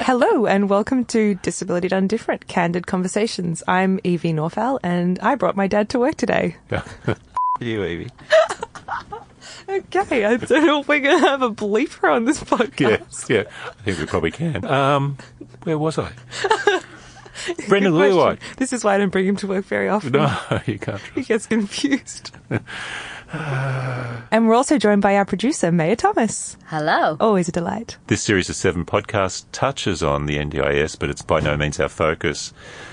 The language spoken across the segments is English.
Hello and welcome to Disability Done Different Candid Conversations. I'm Evie Naufal and I brought my dad to work today. you, Evie. Okay, I don't know if we're going to have a bleeper on this podcast. Yeah, yeah. I think we probably can. Um, where was I? Brendan Good This is why I don't bring him to work very often. No, you can't. He gets confused. and we're also joined by our producer, Maya Thomas. Hello. Always a delight. This series of seven podcasts touches on the NDIS, but it's by no means our focus.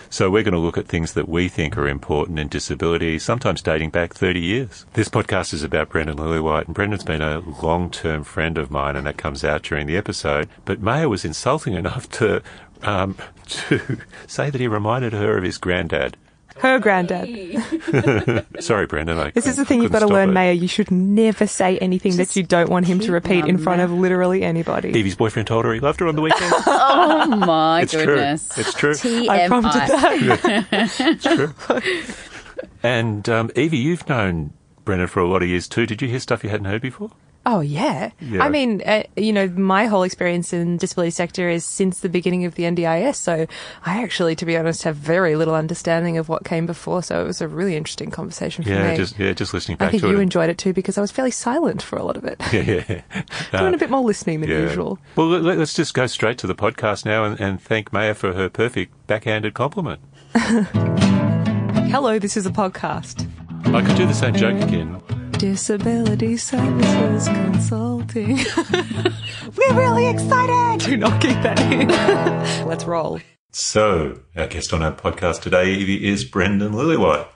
So we're going to look at things that we think are important in disability, sometimes dating back 30 years. This podcast is about Brendan Lillywhite, and Brendan's been a long-term friend of mine, and that comes out during the episode. But Maya was insulting enough to um, to say that he reminded her of his granddad. Her granddad. Sorry, Brendan. I This is the thing you've got to learn, it. Maya. You should never say anything that you don't want him to repeat in front of literally anybody. Evie's boyfriend told her he loved her on the weekend. Oh my it's goodness. true. It's true. I prompted TMI. that. It's true. and um, Evie, you've known Brendan for a lot of years too. Did you hear stuff you hadn't heard before? Oh yeah. Yeah. I mean, uh, you know, my whole experience in disability sector is since the beginning of the NDIS. So I actually, to be honest, have very little understanding of what came before. So it was a really interesting conversation for Yeah, me. just yeah, just listening I think to you enjoyed it too because I was fairly silent for a lot of it, yeah, yeah. doing Uh, a bit more listening than yeah. usual. Well, let, let's just go straight to the podcast now and, and thank Maya for her perfect backhanded compliment. Hello, this is a podcast. I could do the same joke again. Disability Services Consulting. We're really excited. Do not keep that in. Let's roll. So, our guest on our podcast today, Evie, is Brendan Lillywhite.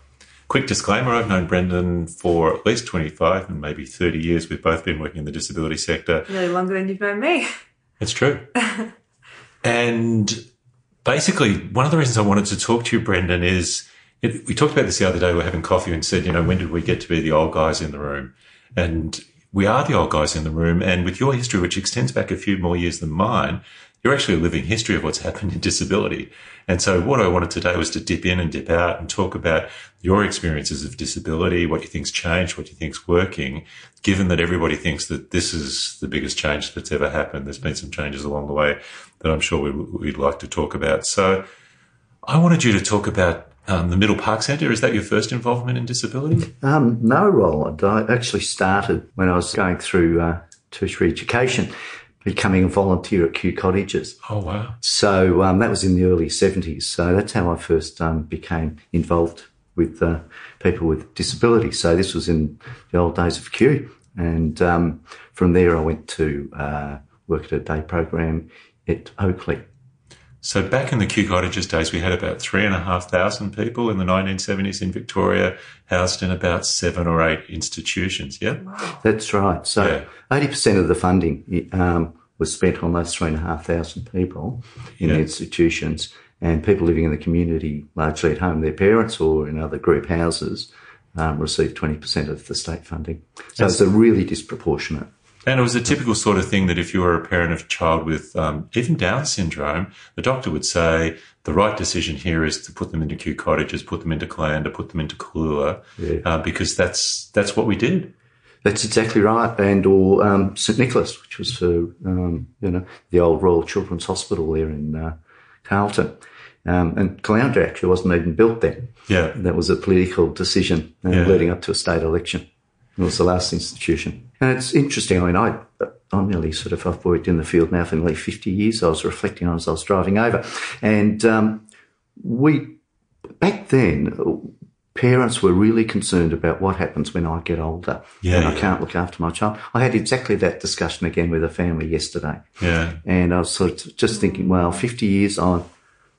Quick disclaimer I've known Brendan for at least 25 and maybe 30 years. We've both been working in the disability sector. Really longer than you've known me. It's true. and basically, one of the reasons I wanted to talk to you, Brendan, is it, we talked about this the other day. We were having coffee and said, you know, when did we get to be the old guys in the room? And we are the old guys in the room. And with your history, which extends back a few more years than mine, you're actually a living history of what's happened in disability. And so what I wanted today was to dip in and dip out and talk about your experiences of disability, what you think's changed, what you think's working, given that everybody thinks that this is the biggest change that's ever happened. There's been some changes along the way that I'm sure we, we'd like to talk about. So I wanted you to talk about um, the Middle Park Centre. Is that your first involvement in disability? Um, no, Roland. I actually started when I was going through uh, tertiary education, becoming a volunteer at Kew Cottages. Oh, wow. So um, that was in the early 70s. So that's how I first um, became involved with uh, people with disabilities. So this was in the old days of Kew. And um, from there, I went to uh, work at a day program at Oakleigh. So back in the Kew Cottages days, we had about three and a half thousand people in the 1970s in Victoria, housed in about seven or eight institutions. Yeah. That's right. So Yeah. eighty percent of the funding um, was spent on those three and a half thousand people in Yeah. the institutions, and people living in the community, largely at home, their parents or in other group houses, um, received twenty percent of the state funding. So it's a really disproportionate. And it was a typical sort of thing that if you were a parent of a child with um, even Down syndrome, the doctor would say the right decision here is to put them into Kew Cottages, put them into Colanda, put them into Caloola, Yeah. uh, because that's that's what we did. That's exactly right. And or um, St Nicholas, which was for um, you know the old Royal Children's Hospital there in uh, Carlton, um, and Colanda actually wasn't even built then. Yeah. That was a political decision uh, Yeah. leading up to a state election. It was the last institution. And it's interesting. I mean, I, I'm nearly sort of, I've worked in the field now for nearly 50 years. I was reflecting on as I was driving over. And um, we, back then, parents were really concerned about what happens when I get older Yeah, and I yeah. can't look after my child. I had exactly that discussion again with a family yesterday. Yeah. And I was sort of just thinking, well, 50 years on,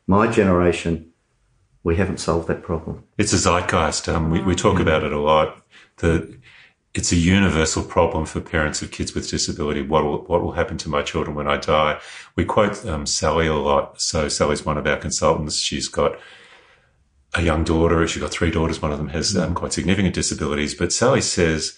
my generation, we haven't solved that problem. It's a zeitgeist. Um, we, we talk about it a lot. The, it's a universal problem for parents of kids with disability. What will, what will happen to my children when I die? We quote um, Sally a lot. So Sally's one of our consultants. She's got a young daughter. She's got three daughters. One of them has um, quite significant disabilities. But Sally says,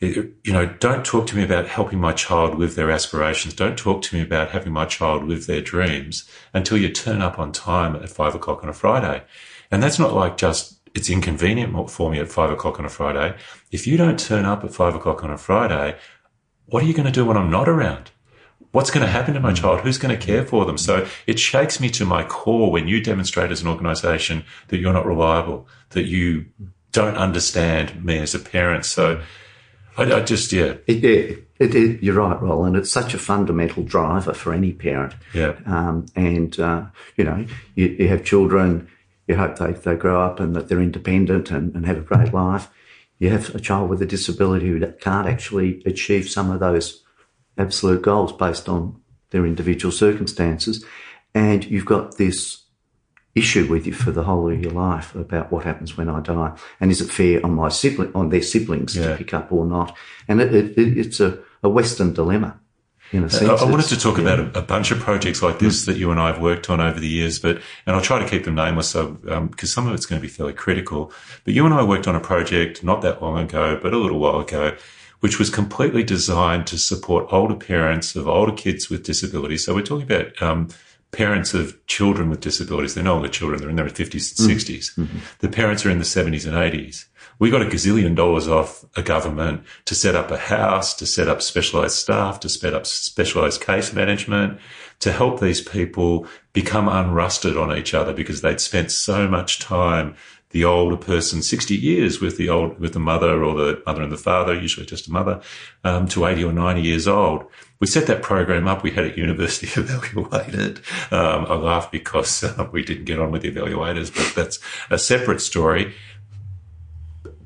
you know, don't talk to me about helping my child live their aspirations. Don't talk to me about having my child live their dreams until you turn up on time at five o'clock on a Friday. And that's not like just, it's inconvenient for me at five o'clock on a Friday. If you don't turn up at five o'clock on a Friday, what are you going to do when I'm not around? what's going to happen to my child? Who's going to care for them? So it shakes me to my core when you demonstrate as an organization that you're not reliable, that you don't understand me as a parent. So I, I just, yeah. It, it, it, it, you're right, Roland. It's such a fundamental driver for any parent. Yeah. Um, and, uh, you know, you, you have children, you hope they, they grow up and that they're independent and, and have a great mm-hmm. life. You have a child with a disability who can't actually achieve some of those absolute goals based on their individual circumstances. And you've got this issue with you for the whole of your life about what happens when I die, and is it fair on my sibling, on their siblings Yeah. to pick up or not? And it, it, it, it's a, a Western dilemma, in a sense. I, I wanted to talk about a, a bunch of projects like this that you and I have worked on over the years, but and I'll try to keep them nameless, so because some of it's going to be fairly critical. But you and I worked on a project not that long ago, but a little while ago, which was completely designed to support older parents of older kids with disabilities. So we're talking about um, parents of children with disabilities. They're no longer children; they're in their fifties and 60s The parents are in the seventies and eighties. We got a gazillion dollars off a government to set up a house, to set up specialized staff, to set up specialized case management, to help these people become unrusted on each other because they'd spent so much time, the older person, 60 years with the old, with the mother or the mother and the father, usually just a mother, um, to 80 or 90 years old. We set that program up. We had it university evaluated. Um, I laugh because uh, we didn't get on with the evaluators, but that's a separate story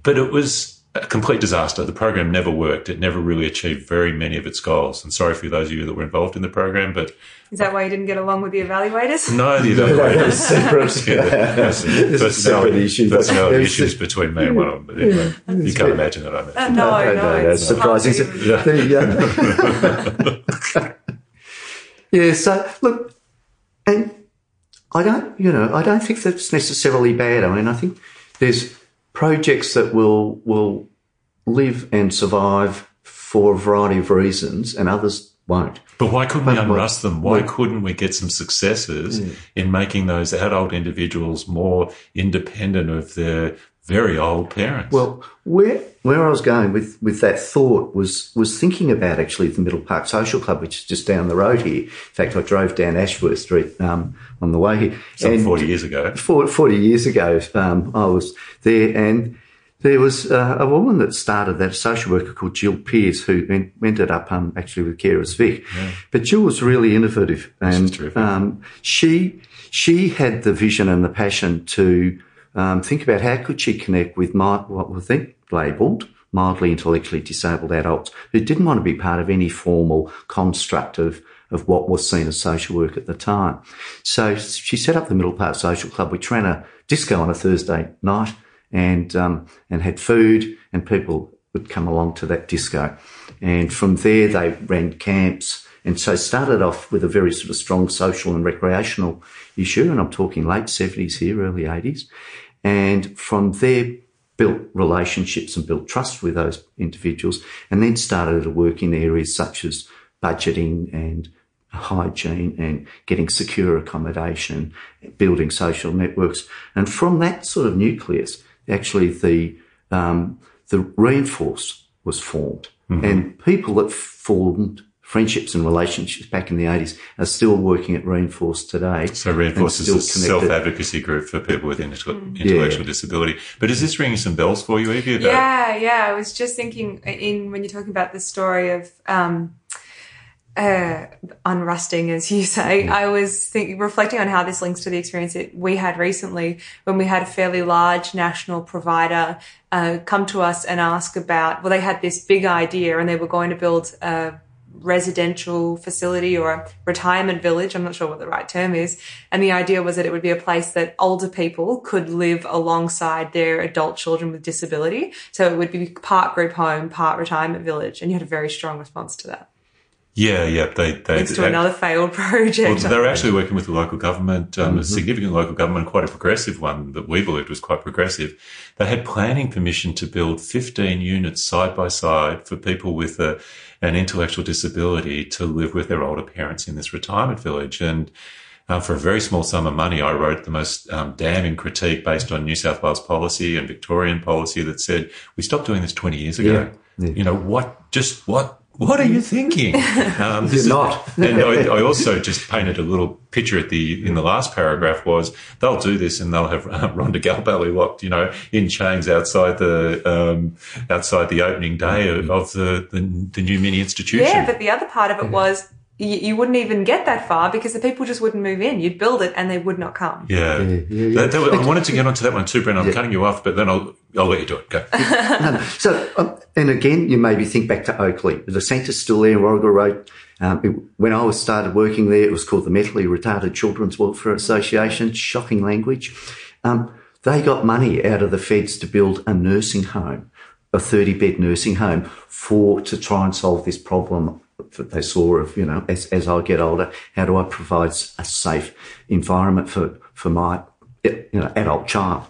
but it was a complete disaster. The program never worked. It never really achieved very many of its goals. And sorry for those of you that were involved in the program, but Is that why you didn't get along with the evaluators? no, the That's evaluators. separate. Yeah, there's This is a separate issue. personality There's- issues between me and one of them. But anyway, you can't imagine that I'm. Uh, no, no, that's it's surprising. hard to even- The, uh, yeah, so look, and I don't, you know, I don't think that's necessarily bad. I mean, I think there's projects that will will live and survive for a variety of reasons, and others won't. But why couldn't we But- unrust them? Why but- couldn't we get some successes in making those adult individuals more independent of their very old parents? Well, where where I was going with, with that thought was was thinking about actually the Middle Park Social Club, which is just down the road here. In fact, I drove down Ashworth Street um, on the way here. some And 40 years ago. 40, 40 years ago, um, I was there, and there was uh, a woman that started that, social worker called Jill Pearce, who en- ended up um, actually with Carers Vic. But Jill was really innovative, and um, she she had the vision and the passion to um, think about how could she connect with my, what we think labelled mildly intellectually disabled adults who didn't want to be part of any formal construct of of what was seen as social work at the time. So she set up the Middle Park Social Club, which ran a disco on a Thursday night and um, and had food, and people would come along to that disco. And from there, they ran camps, and so started off with a very sort of strong social and recreational issue. And I'm talking late 70s here, early 80s. And from there, built relationships and built trust with those individuals, and then started to work in areas such as budgeting and hygiene and getting secure accommodation, building social networks. And from that sort of nucleus, actually the, um, the reinforce was formed. And people that formed friendships and relationships back in the 80s are still working at Reinforce today. So Reinforce is a self-advocacy group for people with intell- Mm. intellectual disability. But is this ringing some bells for you, Evie? About Yeah, yeah. I was just thinking in when you're talking about the story of um, uh, unrusting, as you say. I was thinking, reflecting on how this links to the experience that we had recently when we had a fairly large national provider uh, come to us and ask about. Well, they had this big idea and they were going to build a residential facility or a retirement village. I'm not sure what the right term is. And the idea was that it would be a place that older people could live alongside their adult children with disability. So it would be part group home, part retirement village. And you had a very strong response to that. Yeah, yeah. They, they, Links to another failed project. Well, they were actually working with the local government, um, Mm-hmm. a significant local government, quite a progressive one that we believed was quite progressive. They had planning permission to build 15 units side by side for people with a, an intellectual disability to live with their older parents in this retirement village. And uh, for a very small sum of money, I wrote the most um, damning critique based on New South Wales policy and Victorian policy that said we stopped doing this 20 years ago. Yeah, yeah. You know what? Just what What are you thinking? Um, this is- not. and I, I also just painted a little picture at the in the last paragraph was they'll do this and they'll have uh, Rhonda Galbally locked, you know, in chains outside the um, outside the opening day of, of the, the the new mini institution. Yeah, but the other part of it was you, you wouldn't even get that far because the people just wouldn't move in. You'd build it and they would not come. yeah. yeah, yeah. That- that I wanted to get onto that one too, Brent. I'm cutting you off, but then I'll I'll let you do it. Go. No, so, um, and again, you maybe think back to Oakleigh. The centre's still there, in Warrigal Road. Um, it, when I was started working there, it was called the Mentally Retarded Children's Welfare Association. Shocking language. Um, they got money out of the feds to build a nursing home, a 30 bed nursing home for, to try and solve this problem that they saw of, you know, as, as I get older, how do I provide a safe environment for, for my, you know, adult child?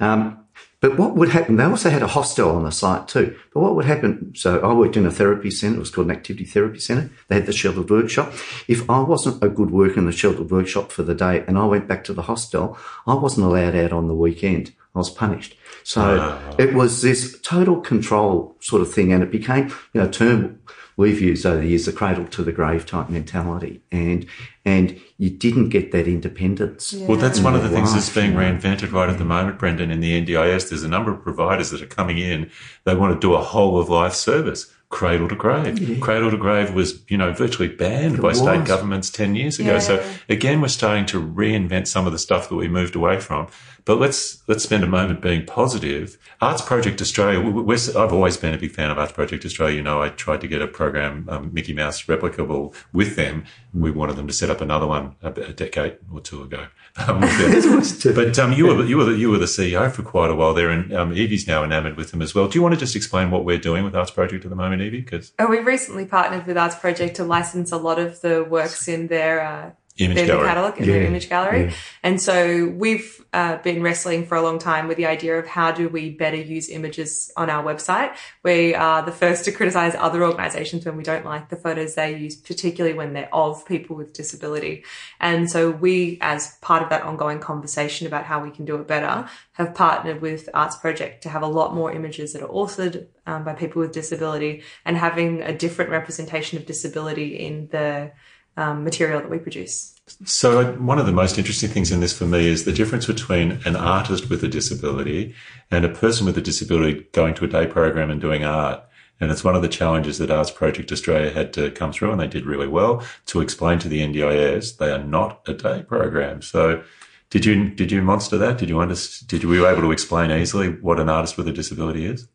Um, but what would happen? They also had a hostel on the site too. But what would happen? So I worked in a therapy centre. It was called an activity therapy centre. They had the sheltered workshop. If I wasn't a good worker in the sheltered workshop for the day and I went back to the hostel, I wasn't allowed out on the weekend. I was punished. So ah. it was this total control sort of thing. And it became, you know, a term we've used over the years, the cradle to the grave type mentality. And, and you didn't get that independence. Well, that's one of the things that's being you know. reinvented right at the moment, Brendan, in the NDIS. There's a number of providers that are coming in. They want to do a whole of life service, cradle to grave. Cradle to grave was, you know, virtually banned by state governments 10 years ago. So again, we're starting to reinvent some of the stuff that we moved away from. But let's, let's spend a moment being positive. Arts Project Australia, we- we're, I've always been a big fan of Arts Project Australia. You know, I tried to get a program, um, Mickey Mouse replicable with them. We wanted them to set up another one a, a decade or two ago. Um. But um, you were you were the, you were the CEO for quite a while there, and um, Evie's now enamoured with them as well. Do you want to just explain what we're doing with Arts Project at the moment, Evie? Because Oh, we recently partnered with Arts Project to license a lot of the works in their uh, Image their, gallery. catalog in their Yeah, image gallery. yeah. And so we've uh, been wrestling for a long time with the idea of how do we better use images on our website. We are the first to criticize other organizations when we don't like the photos they use, particularly when they're of people with disability. And so we, as part of that ongoing conversation about how we can do it better, have partnered with Arts Project to have a lot more images that are authored um, by people with disability and having a different representation of disability in the um, material that we produce. So one of the most interesting things in this for me is the difference between an artist with a disability and a person with a disability going to a day program and doing art. And it's one of the challenges that Arts Project Australia had to come through, and they did really well to explain to the NDIS they are not a day program. So, did you did you monster that? Did you understand? Did you were you able to explain easily what an artist with a disability is?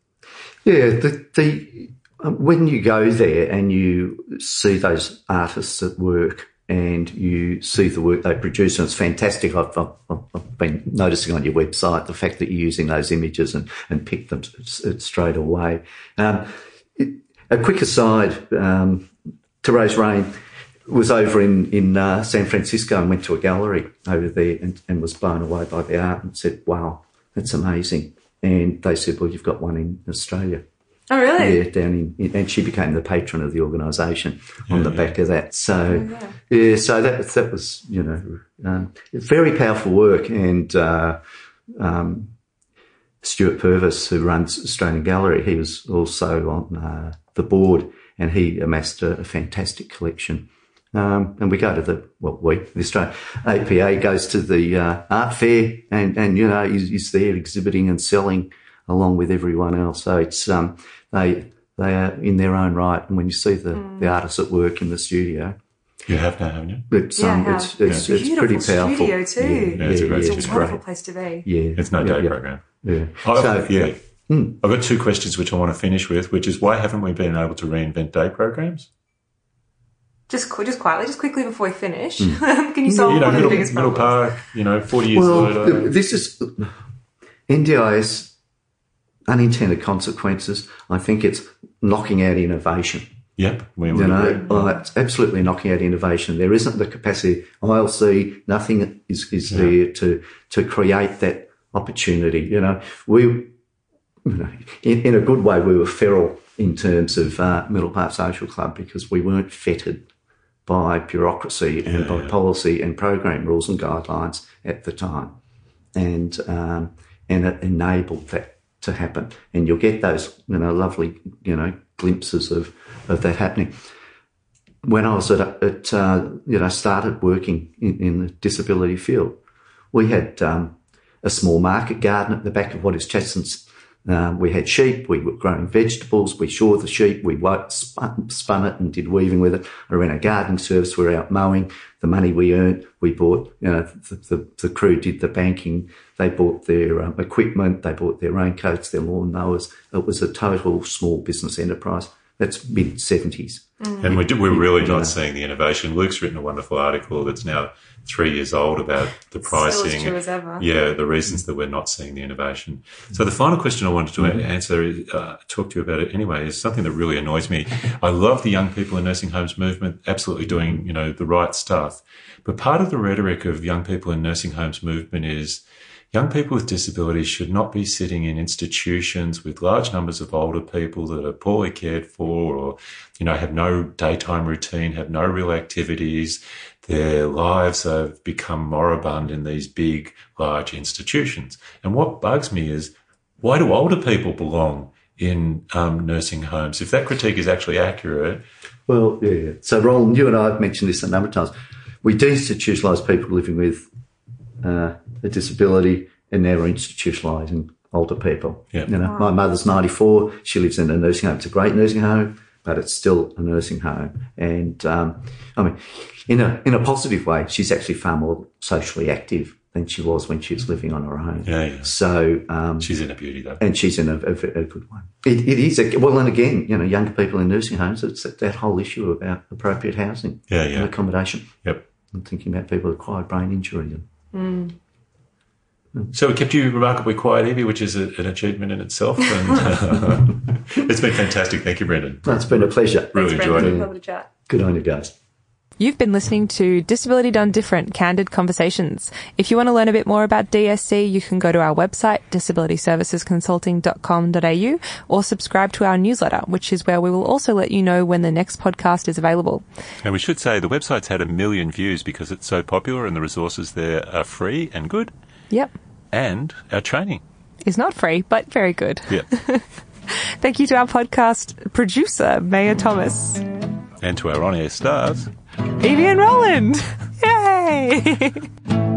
Yeah, the, the when you go there and you see those artists at work and you see the work they produce, and it's fantastic. I've, I've, I've been noticing on your website the fact that you're using those images and, and pick them straight away. Um, it, a quick aside, um, Therese Rein was over in, in uh, San Francisco and went to a gallery over there and, and was blown away by the art and said, wow, that's amazing. And they said, well, you've got one in Australia. Oh, really? Yeah, down in, in, and she became the patron of the organisation on the back of that. So, yeah. so that that was you know um, very powerful work. And uh, um, Stuart Purves, who runs Australian Gallery, he was also on uh, the board, and he amassed a, a fantastic collection. Um, and we go to the well, we the Australian APA goes to the uh, art fair, and and you know he's, he's there exhibiting and selling along with everyone else. So it's um, they they are in their own right. And when you see the, the artists at work in the studio, You have now, haven't you? it's Yeah, um, how- it's it's, Yeah. it's pretty Beautiful powerful. studio too. Yeah, it's a great It's a wonderful place to be. Yeah, It's no yeah, day yeah, program. Yeah. Oh, So- yeah. I've got two questions which I want to finish with, which is why haven't we been able to reinvent day programs? Just, qu- just quietly, just quickly before we finish, can you solve You know, one of middle, the biggest middle problems? park, you know, 40 years Well, later. this is NDIS unintended consequences. I think it's knocking out innovation. Yep, we You know, well, it's absolutely knocking out innovation. There isn't the capacity. I'll see nothing is, is there to to create that opportunity. You know, we, you know, in, in a good way, we were feral in terms of uh, Middle Park Social Club because we weren't fettered by bureaucracy and by policy and program rules and guidelines at the time, and um, and it enabled that to happen. And you'll get those, you know, lovely, you know, glimpses of, of that happening. When I was at, at uh, you know, started working in, in the disability field, we had um, a small market garden at the back of what is Chatson's um, we had sheep, we were growing vegetables, we shore the sheep, we spun, spun, it and did weaving with it. I ran a gardening service, we were out mowing. The money we earned, we bought, you know, the, the, the crew did the banking. They bought their um, equipment, they bought their raincoats, their lawn mowers. It was a total small business enterprise. That's mid 70s. Mm. And we do, we're really not seeing the innovation. Luke's written a wonderful article that's now three years old about the pricing. Still as true as ever. Yeah, the reasons that we're not seeing the innovation. So the final question I wanted to mm-hmm. answer, is, uh, talk to you about it anyway, is something that really annoys me. I love the young people in nursing homes movement, absolutely doing, you know, the right stuff. But part of the rhetoric of young people in nursing homes movement is Young people with disabilities should not be sitting in institutions with large numbers of older people that are poorly cared for or, you know, have no daytime routine, have no real activities. Their lives have become moribund in these big, large institutions. And what bugs me is why do older people belong in um, nursing homes? If that critique is actually accurate. Well, yeah. So, Roland, you and I have mentioned this a number of times. We deinstitutionalise people living with uh, a disability and now we're institutionalising older people. Yeah. You know, my mother's 94. She lives in a nursing home. It's a great nursing home, but it's still a nursing home. And, um, I mean, in a, in a positive way, she's actually far more socially active than she was when she was living on her own. Yeah, yeah. So um, she's in a beauty though, and she's in a, a, a good one. It, it is a, well, and again, you know, younger people in nursing homes. It's that, that whole issue about appropriate housing, yeah, yeah, and accommodation. Yep. I'm thinking about people with acquired brain injury and mm. So it kept you remarkably quiet, Evie, which is a, an achievement in itself. And uh, it's been fantastic. Thank you, Brendan. it's been a pleasure. Really Thanks, enjoyed it. Lovely chat. Good on you guys. You've been listening to Disability Done Different Candid Conversations. If you want to learn a bit more about DSC, you can go to our website, disabilityservicesconsulting.com.au, or subscribe to our newsletter, which is where we will also let you know when the next podcast is available. And we should say the website's had a million views because it's so popular and the resources there are free and good. Yep. And our training is not free, but very good. Yeah. Thank you to our podcast producer, Maya Thomas. And to our on air stars, Evie and Roland. Yay!